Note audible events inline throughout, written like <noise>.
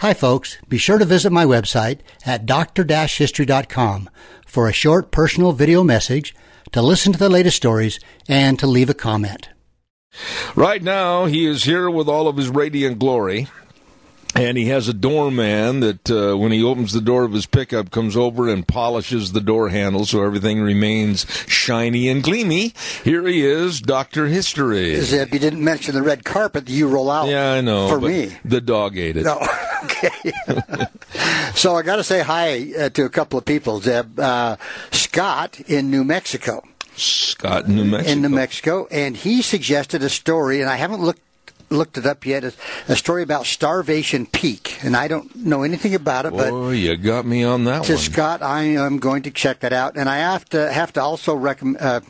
Hi, folks. Be sure to visit my website at dr-history.com for a short personal video message, to listen to the latest stories, and to leave a comment. Right now, he is here with all of his radiant glory. And he has a doorman that, uh, when he opens the door of his pickup, comes over and polishes the door handle so everything remains shiny and gleamy. Here he is, Doctor History. Zeb, you didn't mention the red carpet that you roll out. Yeah, I know. For me, the dog ate it. No, <laughs> okay. <laughs> so I got to say hi uh, to a couple of people. Zeb, uh, Scott in New Mexico. Scott, New Mexico. In New Mexico, and he suggested a story, and I haven't looked looked it up yet. A, a story about Starvation Peak, and I don't know anything about it. But oh, you got me on that to one. Scott, I am going to check that out, and I have to have to also recommend uh,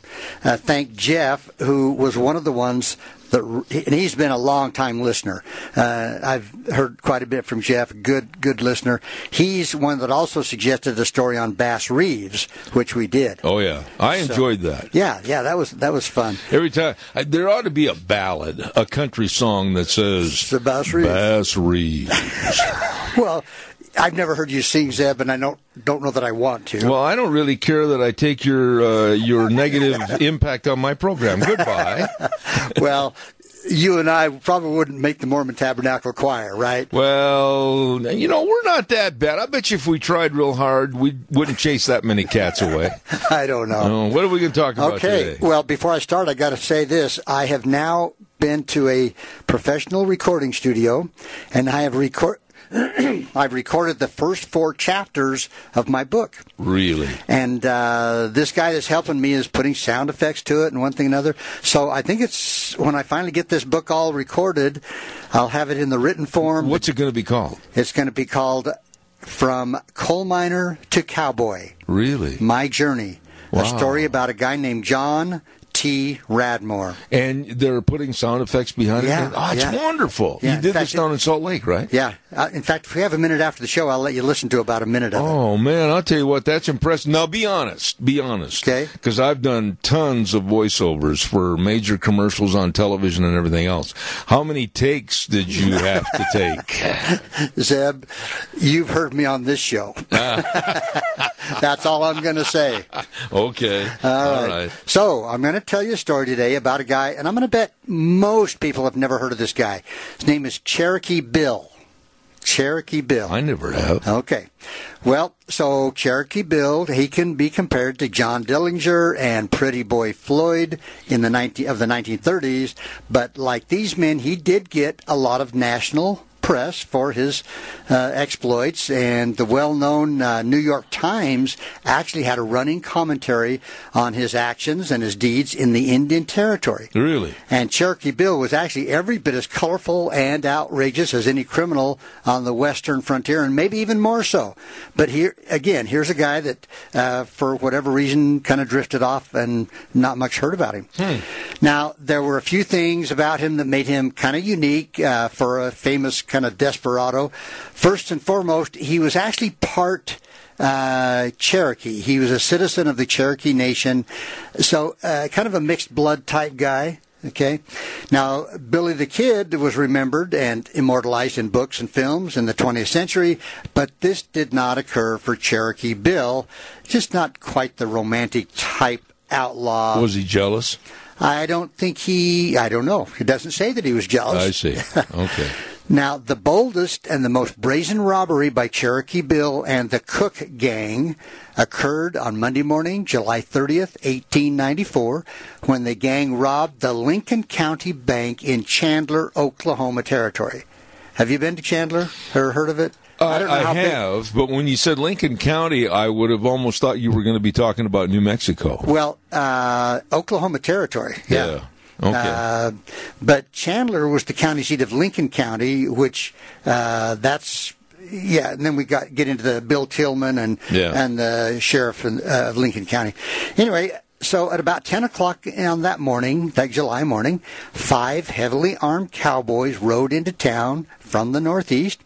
uh, thank Jeff, who was one of the ones that, and he's been a long time listener. Uh, I've heard quite a bit from Jeff. Good, good listener. He's one that also suggested a story on Bass Reeves, which we did. Oh yeah, I So- enjoyed that. Yeah, yeah, that was that was fun. Every time I, there ought to be a ballad, a country song that says The Bass Reeves. Bass Reeves. <laughs> Well, I've never heard you sing Zeb, and I don't don't know that I want to. well, I don't really care that I take your uh, your negative <laughs> impact on my program. Goodbye. <laughs> well, you and I probably wouldn't make the Mormon Tabernacle Choir, right? Well, you know, we're not that bad. I bet you if we tried real hard, we wouldn't chase that many cats away. <laughs> I don't know. Oh, what are we going to talk about Okay. today? Well, before I start, I got to say this: I have now been to a professional recording studio, and I have record. <clears throat> I've recorded the first four chapters of my book. Really? And uh, this guy that's helping me is putting sound effects to it and one thing and another. So I think it's when I finally get this book all recorded, I'll have it in the written form. What's it going to be called? It's going to be called From Coal Miner to Cowboy Really? My Journey. Wow. A story about a guy named John T. Radmore. And they're putting sound effects behind Yeah, it. Oh, it's yeah. wonderful. Yeah, you did fact, this down in Salt Lake, right? Yeah. Uh, in fact, if we have a minute after the show, I'll let you listen to about a minute of it. Oh man, I'll tell you what, that's impressive. Now be honest, be honest. Okay. Because I've done tons of voiceovers for major commercials on television and everything else. How many takes did you <laughs> have to take? Zeb, you've heard me on this show. <laughs> That's all I'm going to say. Okay. All right. So I'm going to tell you a story today about a guy, and I'm going to bet most people have never heard of this guy. His name is Cherokee Bill. Cherokee Bill. I never have. Okay. Well, so Cherokee Bill, he can be compared to John Dillinger and Pretty Boy Floyd in the 19, of the 1930s, but like these men, he did get a lot of national press for his uh, exploits, and the well-known uh, New York Times actually had a running commentary on his actions and his deeds in the Indian Territory. Really? And Cherokee Bill was actually every bit as colorful and outrageous as any criminal on the western frontier, and maybe even more so. But here, again, here's a guy that, uh, for whatever reason, kind of drifted off and not much heard about him. Now, there were a few things about him that made him kind of unique uh, for a famous kind of desperado. First and foremost, he was actually part uh, Cherokee. He was a citizen of the Cherokee Nation, so uh, kind of a mixed blood type guy. Okay. Now, Billy the Kid was remembered and immortalized in books and films in the 20th century, but this did not occur for Cherokee Bill. Just not quite the romantic type outlaw. Was he jealous? I don't think he, I don't know. It doesn't say that he was jealous. I see. <laughs> Okay. Now, the boldest and the most brazen robbery by Cherokee Bill and the Cook Gang occurred on Monday morning, July 30th, 1894, when the gang robbed the Lincoln County Bank in Chandler, Oklahoma Territory. Have you been to Chandler or heard of it? I, don't know I how big- have, but when you said Lincoln County, I would have almost thought you were going to be talking about New Mexico. Well, uh, Oklahoma Territory. Yeah. Okay. Uh, but Chandler was the county seat of Lincoln County, which uh, that's yeah. And then we got get into the Bill Tilghman and Yeah. and the sheriff in, uh, of Lincoln County. Anyway. So at about 10 o'clock on that morning, that July morning, five heavily armed cowboys rode into town from the northeast,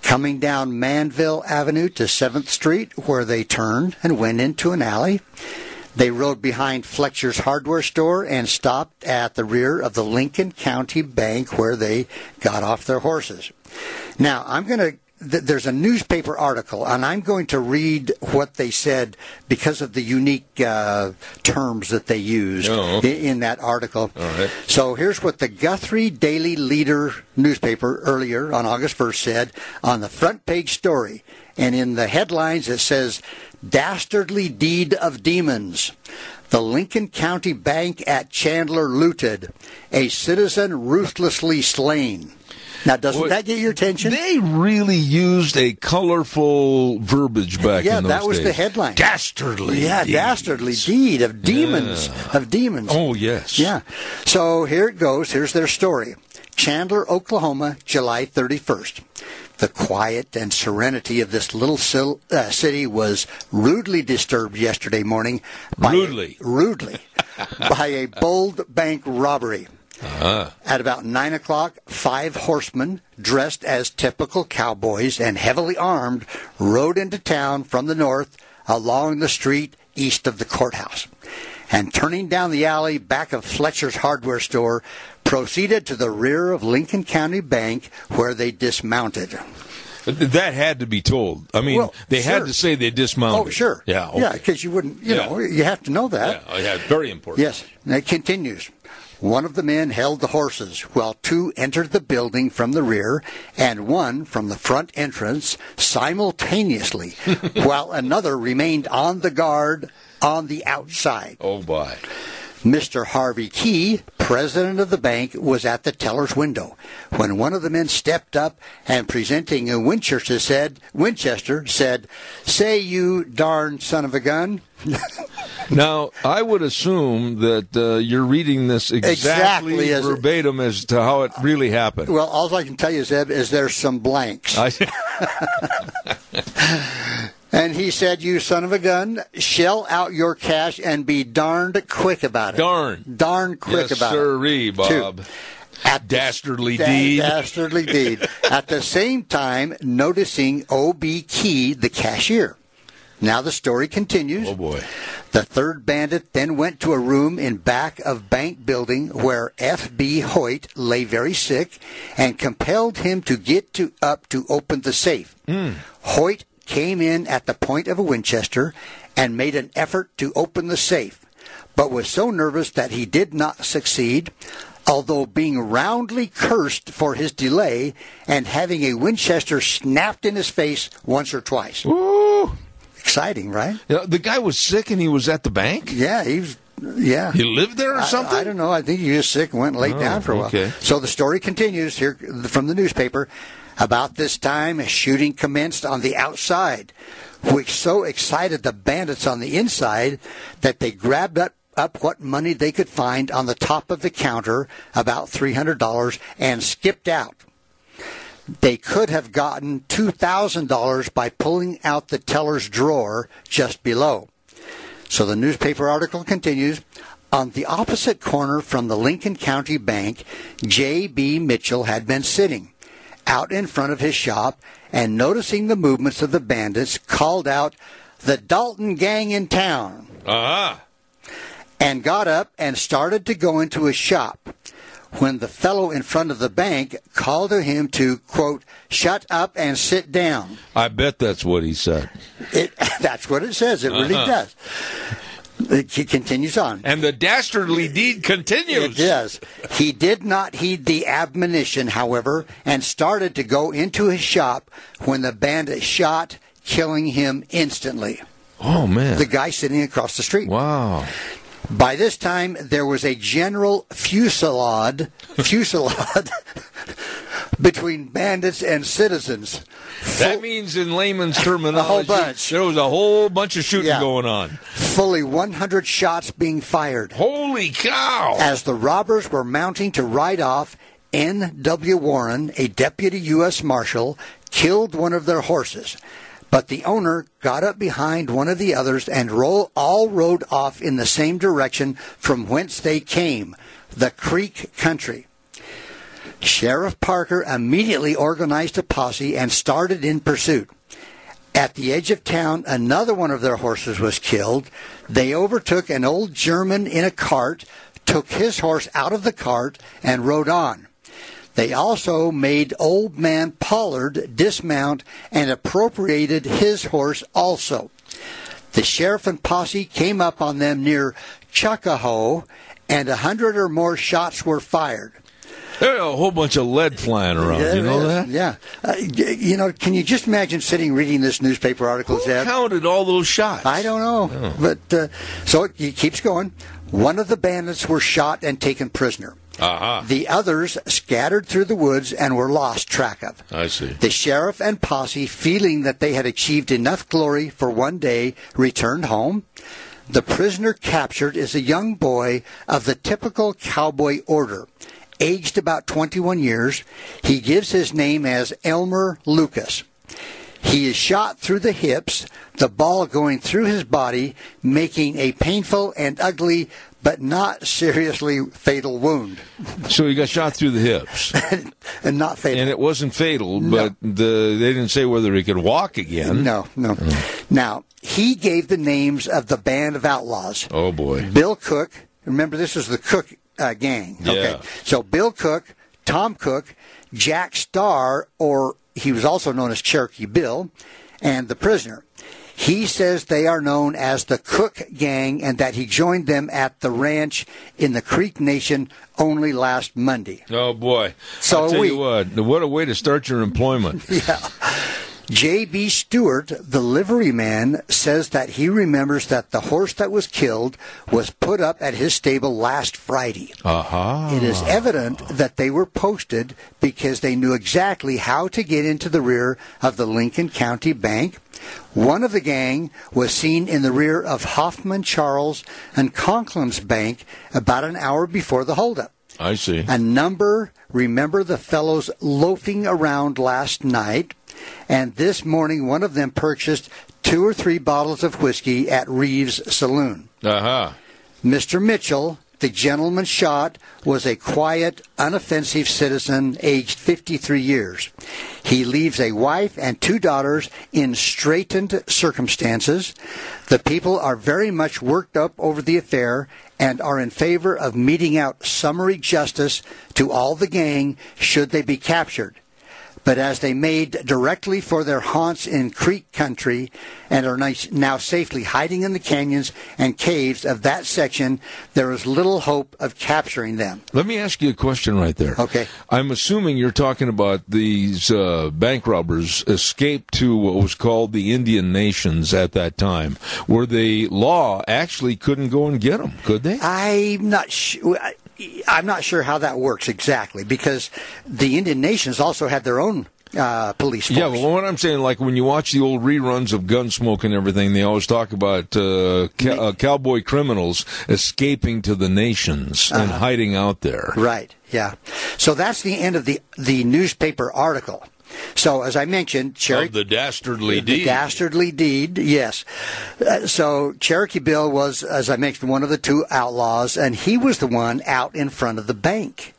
coming down Manvel Avenue to 7th Street, where they turned and went into an alley. They rode behind Fletcher's hardware store and stopped at the rear of the Lincoln County Bank where they got off their horses. Now, I'm going to there's a newspaper article, and I'm going to read what they said because of the unique uh, terms that they used Oh, okay. in that article. All right. So here's what the Guthrie Daily Leader newspaper earlier on August 1st said on the front page story. And in the headlines, it says, Dastardly Deed of Demons. The Lincoln County Bank at Chandler looted. A citizen ruthlessly slain. Now, doesn't Well, that get your attention? They really used a colorful verbiage back Yeah, in those that was days. the headline. Dastardly. yeah, deeds. dastardly deed of demons. Of demons. Oh, yes. Yeah. So here it goes. Here's their story. Chandler, Oklahoma, July 31st. The quiet and serenity of this little sil- uh, city was rudely disturbed yesterday morning by Rudely. rudely <laughs> by a bold bank robbery. Uh-huh. At about nine o'clock, five horsemen, dressed as typical cowboys and heavily armed, rode into town from the north along the street east of the courthouse. And turning down the alley back of Fletcher's hardware store, proceeded to the rear of Lincoln County Bank where they dismounted. That had to be told. I mean, Well, they had to say they dismounted. Oh, sure. Yeah. Okay. Yeah, because you wouldn't, you Yeah. know, you have to know that. Yeah, oh, yeah, very important. Yes, and it continues. One of the men held the horses, while two entered the building from the rear, and one from the front entrance simultaneously, <laughs> while another remained on the guard on the outside. Oh, boy. Mr. Harvey Key, president of the bank, was at the teller's window when one of the men stepped up and presenting a Winchester said, Winchester said, "Say you darn son of a gun." <laughs> Now, I would assume that uh, you're reading this exactly, Exactly as it- verbatim as to how it really happened. Well, all I can tell you, Zeb, is there's some blanks. I, <laughs> <laughs> And he said, You son of a gun, shell out your cash and be darned quick about it. Darn. Darn quick yes, about sirree, it. Bob. Two. At the- Dastardly Da- deed. Dastardly deed. At the same time, noticing O.B. Key, the cashier. Now the story continues. Oh, boy. The third bandit then went to a room in back of bank building where F.B. Hoyt lay very sick and compelled him to get to, up to open the safe. Hmm. Hoyt came in at the point of a Winchester and made an effort to open the safe, but was so nervous that he did not succeed, although being roundly cursed for his delay and having a Winchester snapped in his face once or twice. Ooh. Exciting, right? Yeah, the guy was sick and he was at the bank? Yeah, he was. Yeah, He lived there or I- something? I, don't know. I think he was sick and went and laid Oh, down for a while. okay. So the story continues here from the newspaper. About this time, a shooting commenced on the outside, which so excited the bandits on the inside that they grabbed up, up what money they could find on the top of the counter, about $300, and skipped out. They could have gotten $2,000 by pulling out the teller's drawer just below. So the newspaper article continues. On the opposite corner from the Lincoln County Bank, J.B. Mitchell had been sitting out in front of his shop and noticing the movements of the bandits called out, The Dalton gang in town, Ah. and got up and started to go into his shop. When the fellow in front of the bank called to him to, quote, shut up and sit down. I bet that's what he said. It, <laughs> that's what it says. It really Uh-huh. does. It c- continues on. And the dastardly deed continues. It does. He did not heed the admonition, however, and started to go into his shop when the bandit shot, killing him instantly. Oh, man. The guy sitting across the street. wow. By this time, there was a general fusillade, fusillade between bandits and citizens. That means, in layman's terminology, a whole bunch. there was a whole bunch of shooting Yeah. going on. Fully 100 shots being fired. Holy cow! As the robbers were mounting to ride off, N.W. Warren, a deputy U.S. Marshal, killed one of their horses. But the owner got up behind one of the others and roll, all rode off in the same direction from whence they came, the Creek country. Sheriff Parker immediately organized a posse and started in pursuit. At the edge of town, another one of their horses was killed. They overtook an old German in a cart, took his horse out of the cart, and rode on. They also made old man Pollard dismount and appropriated his horse also. The sheriff and posse came up on them near Chuckahoe, and a hundred or more shots were fired. There's a whole bunch of lead flying around. you know that? Yeah. Uh, you know, can you just imagine sitting reading this newspaper article, Who Zeb? counted all those shots? I don't know. But uh, so it, it keeps going. One of the bandits were shot and taken prisoner. Aha. The others scattered through the woods and were lost track of. I see. The sheriff and posse, feeling that they had achieved enough glory for one day, returned home. The prisoner captured is a young boy of the typical cowboy order, aged about 21 years. He gives his name as Elmer Lucas. He is shot through the hips, the ball going through his body, making a painful and ugly but not seriously fatal wound. So he got shot through the hips, <laughs> and not fatal. and it wasn't fatal, but the, they didn't say whether he could walk again. No, no. Mm. Now, he gave the names of the band of outlaws. Oh boy. Bill Cook. Remember, this is the Cook uh, gang. Yeah. Okay. So Bill Cook, Tom Cook, Jack Starr, or he was also known as Cherokee Bill, and the prisoner. He says they are known as the Cook Gang and that he joined them at the ranch in the Creek Nation only last Monday. Oh boy. So I'll tell we- you what. What a way to start your employment. <laughs> Yeah. J.B. Stewart, the liveryman, says that he remembers that the horse that was killed was put up at his stable last Friday. Aha. It is evident that they were posted because they knew exactly how to get into the rear of the Lincoln County Bank. One of the gang was seen in the rear of Hoffman Charles and Conklin's Bank about an hour before the holdup. I see. A number remember the fellows loafing around last night, and this morning one of them purchased two or three bottles of whiskey at Reeves' Saloon. Aha. Mr. Mitchell, the gentleman shot, was a quiet, unoffensive citizen aged 53 years. He leaves a wife and two daughters in straitened circumstances. The people are very much worked up over the affair and are in favor of meting out summary justice to all the gang should they be captured but as they made directly for their haunts in Creek country and are now safely hiding in the canyons and caves of that section, there is little hope of capturing them. Let me ask you a question right there. Okay. I'm assuming you're talking about these uh, bank robbers escaped to what was called the Indian nations at that time, where the law actually couldn't go and get them, could they? I'm not sure. I'm not sure how that works exactly because the Indian nations also had their own uh, police force. Yeah, well, what I'm saying, like when you watch the old reruns of Gunsmoke and everything, they always talk about uh, ca- uh, cowboy criminals escaping to the nations and hiding out there. Right. Yeah. So that's the end of the the newspaper article. So as I mentioned, Cherokee Of the dastardly The deed. dastardly deed, yes. Uh, so Cherokee Bill was, as I mentioned, one of the two outlaws, and he was the one out in front of the bank.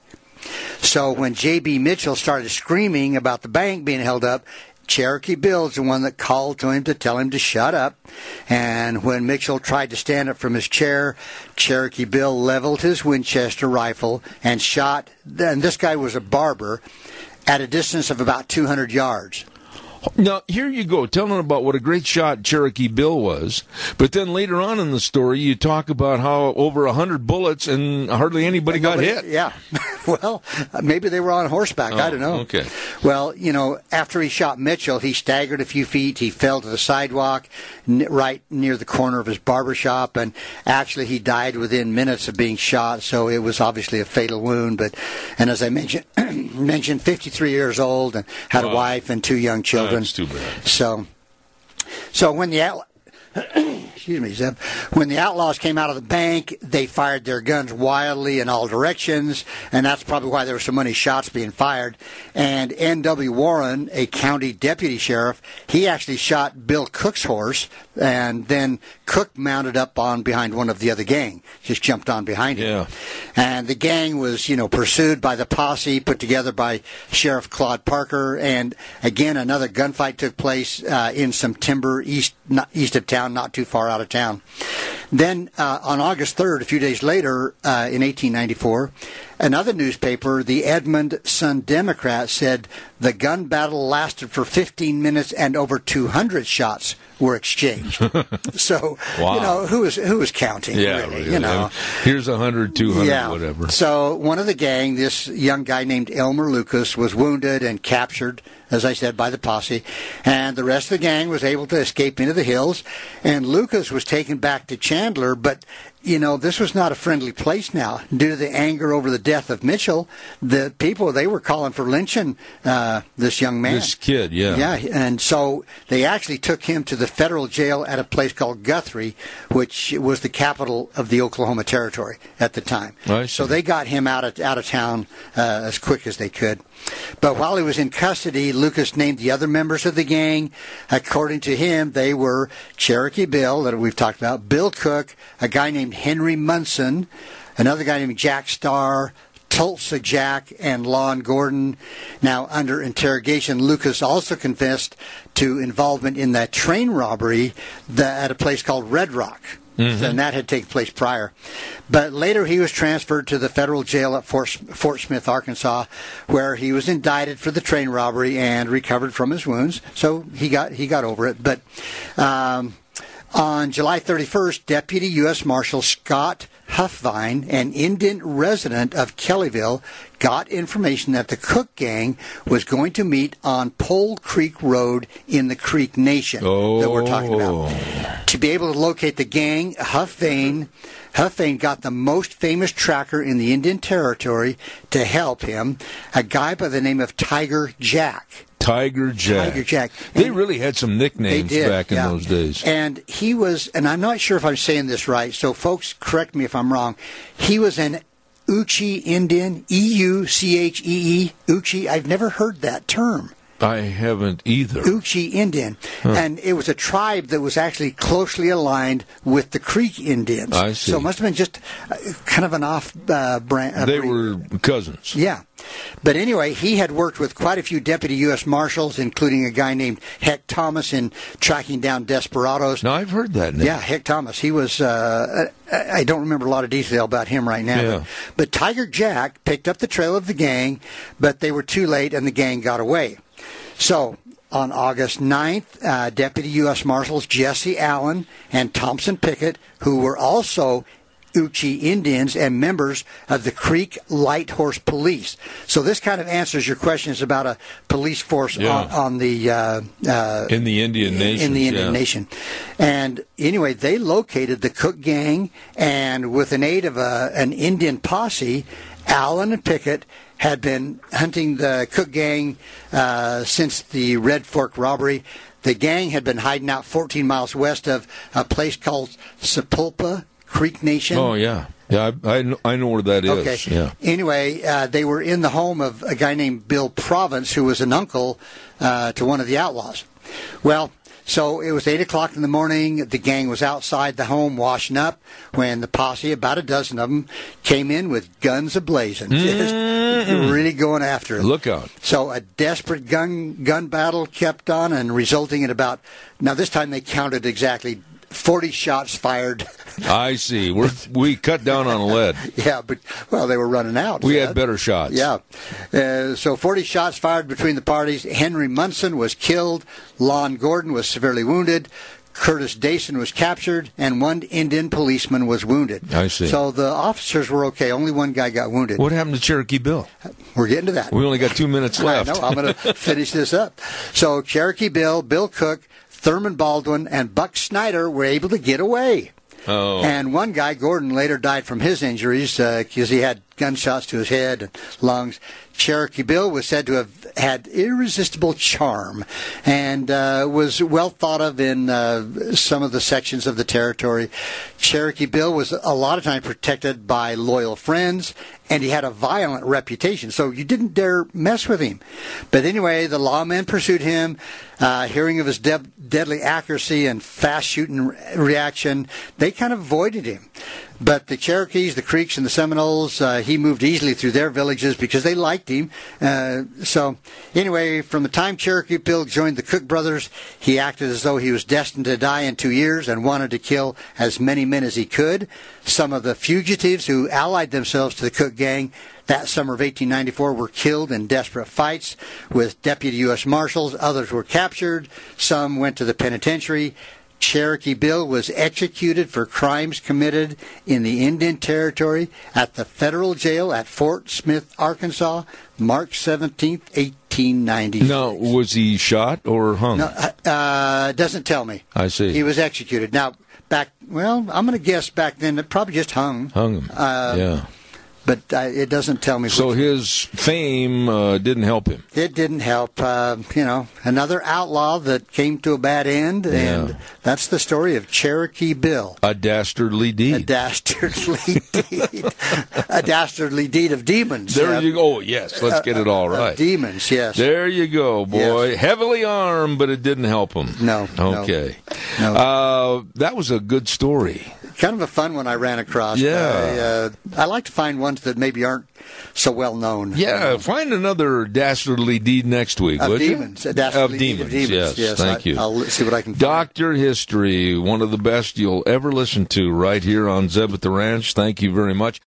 So when J.B. Mitchell started screaming about the bank being held up, Cherokee Bill's the one that called to him to tell him to shut up. And when Mitchell tried to stand up from his chair, Cherokee Bill leveled his Winchester rifle and shot. And this guy was a barber at a distance of about 200 yards. Now, here you go, telling about what a great shot Cherokee Bill was. But then later on in the story, you talk about how over a 100 bullets and hardly anybody got Nobody- hit. Yeah. <laughs> well, maybe they were on horseback. I Oh, don't know. okay. Well, you know, after he shot Mitchell, he staggered a few feet. He fell to the sidewalk n- right near the corner of his barber shop, and actually he died within minutes of being shot. So it was obviously a fatal wound. But and as I mentioned, <clears throat> mentioned 53 years old and had a wife and two young children. That's too bad. So, so when the <clears throat> excuse me, Zeb, when the outlaws came out of the bank, they fired their guns wildly in all directions, and that's probably why there were so many shots being fired. And N.W. Warren, a county deputy sheriff, he actually shot Bill Cook's horse, and then Cook mounted up on behind one of the other gang, just jumped on behind him. Yeah. And the gang was, you know, pursued by the posse put together by Sheriff Claude Parker. And again, another gunfight took place uh, in some timber east not, east of town, not too far out of town. Then uh, on August 3rd, a few days later, uh, in 1894, another newspaper, the Edmond Sun Democrat, said the gun battle lasted for 15 minutes and over 200 shots were exchanged. <laughs> so, Wow. you know, who was who was counting? Yeah, really, really. you know. Here's 100, 200, Yeah. whatever. So one of the gang, this young guy named Elmer Lucas, was wounded and captured, as I said, by the posse, and the rest of the gang was able to escape into the hills. And Lucas was taken back to Chandler, but you know this was not a friendly place now due to the anger over the death of Mitchell. The people they were calling for lynching uh, this young man. This kid, yeah. Yeah, and so they actually took him to the federal jail at a place called Guthrie, which was the capital of the Oklahoma Territory at the time. See. So they got him out of out of town uh, as quick as they could. But while he was in custody, Lucas named the other members of the gang. According to him, they were Cherokee Bill, that we've talked about, Bill Cook, a guy named Henry Munson, another guy named Jack Starr, Tulsa Jack and Lon Gordon. Now, under interrogation, Lucas also confessed to involvement in that train robbery at a place called Red Rock. And that had taken place prior. But later he was transferred to the federal jail at Fort, Fort Smith, Arkansas, where he was indicted for the train robbery and recovered from his wounds. So he got he got over it. But um, on July 31st, Deputy U.S. Marshal Scott Huffvine, an Indian resident of Kellyville, got information that the Cook Gang was going to meet on Pole Creek Road in the Creek Nation that we're talking Oh. about. To be able to locate the gang, Huffvane, Huffvane got the most famous tracker in the Indian Territory to help him, a guy by the name of Tiger Jack. Tiger Jack. Tiger Jack. They And- really had some nicknames did back in yeah. those days. And he was, and I'm not sure if I'm saying this right, so folks, correct me if I'm wrong. He was an Euchee Indian, E U C H E E, Euchee. I've never heard that term. I haven't either. Euchee Indian, and it was a tribe that was actually closely aligned with the Creek Indians. I see. So it must have been just uh, kind of an off uh, brand. They were cousins. Yeah. But anyway, he had worked with quite a few deputy U.S. Marshals, including a guy named Heck Thomas in tracking down desperados. Now, I've heard that name. Yeah, Heck Thomas. He was. Uh, I I don't remember a lot of detail about him right now. Yeah. But, but Tiger Jack picked up the trail of the gang, but they were too late, and the gang got away. So on August 9th, uh, Deputy U.S. Marshals Jesse Allen and Thompson Pickett, who were also Euchee Indians and members of the Creek Light Horse Police. So this kind of answers your questions about a police force Yeah. on, on the uh, uh, In the Indian nation. in the Indian yeah. Nation. And anyway, they located the Cook gang, and with an aid of a, an Indian posse, Allen and Pickett had been hunting the Cook gang uh, since the Red Fork robbery. The gang had been hiding out 14 miles west of a place called Sapulpa Creek Nation. Oh, yeah. Yeah, I, I, know, I know where that is. Okay. Yeah. Anyway, uh, they were in the home of a guy named Bill Province, who was an uncle uh, to one of the outlaws. Well, so it was eight o'clock in the morning. The gang was outside the home washing up when the posse, about a dozen of them, came in with guns ablazing, mm. just really going after it. Look out. So a desperate gun gun battle kept on, and resulting in about now this time they counted exactly 40 shots fired. I see. We're, we cut down on lead. <laughs> yeah, but, well, they were running out. We had better shots. Yeah. Uh, so 40 shots fired between the parties. Henry Munson was killed. Lon Gordon was severely wounded. Curtis Dayson was captured, and one Indian policeman was wounded. I see. So the officers were okay. Only one guy got wounded. What happened to Cherokee Bill? We're getting to that. We only got two minutes I left. know. I'm going <laughs> to finish this up. So Cherokee Bill, Bill Cook, Thurman Baldwin, and Buck Snyder were able to get away. Oh. And one guy, Gordon, later died from his injuries uh, because he had gunshots to his head and lungs. Cherokee Bill was said to have had irresistible charm and uh, was well thought of in uh, some of the sections of the territory. Cherokee Bill was a lot of times protected by loyal friends, and he had a violent reputation, so you didn't dare mess with him. But anyway, the lawmen pursued him. Uh, hearing of his de- deadly accuracy and fast shooting re- reaction, they kind of avoided him. But the Cherokees, the Creeks, and the Seminoles, uh, he moved easily through their villages because they liked him. Uh, so, anyway, from the time Cherokee Bill joined the Cook brothers, he acted as though he was destined to die in two years and wanted to kill as many men as he could. Some of the fugitives who allied themselves to the Cook gang that summer of 1894 were killed in desperate fights with deputy U.S. Marshals. Others were captured. Some went to the penitentiary. Cherokee Bill was executed for crimes committed in the Indian Territory at the federal jail at Fort Smith, Arkansas, March 17, 1890. Now, was he shot or hung? No, uh, doesn't tell me. I see. He was executed. Now, back, well, I'm going to guess back then it probably just hung. hung him. Uh, yeah. But uh, it doesn't tell me. So which- his fame uh, didn't help him. it didn't help. Uh, you know, another outlaw that came to a bad end, and Yeah. that's the story of Cherokee Bill. A dastardly deed. A dastardly <laughs> deed. a dastardly deed of demons. there uh, you go. Oh, yes. Let's get it all right. demons, yes. There you go, boy. Yes. Heavily armed, but it didn't help him. No, no. Okay. No. Uh, that was a good story. Kind of a fun one I ran across. Yeah. I, uh, I like to find ones that maybe aren't so well known. Yeah, find another dastardly deed next week, Of would you? demons. Dastardly Of deed demons, yes. yes Thank I, you. I'll see what I can find. Doctor History, one of the best you'll ever listen to right here on Zeb at the Ranch. Thank you very much.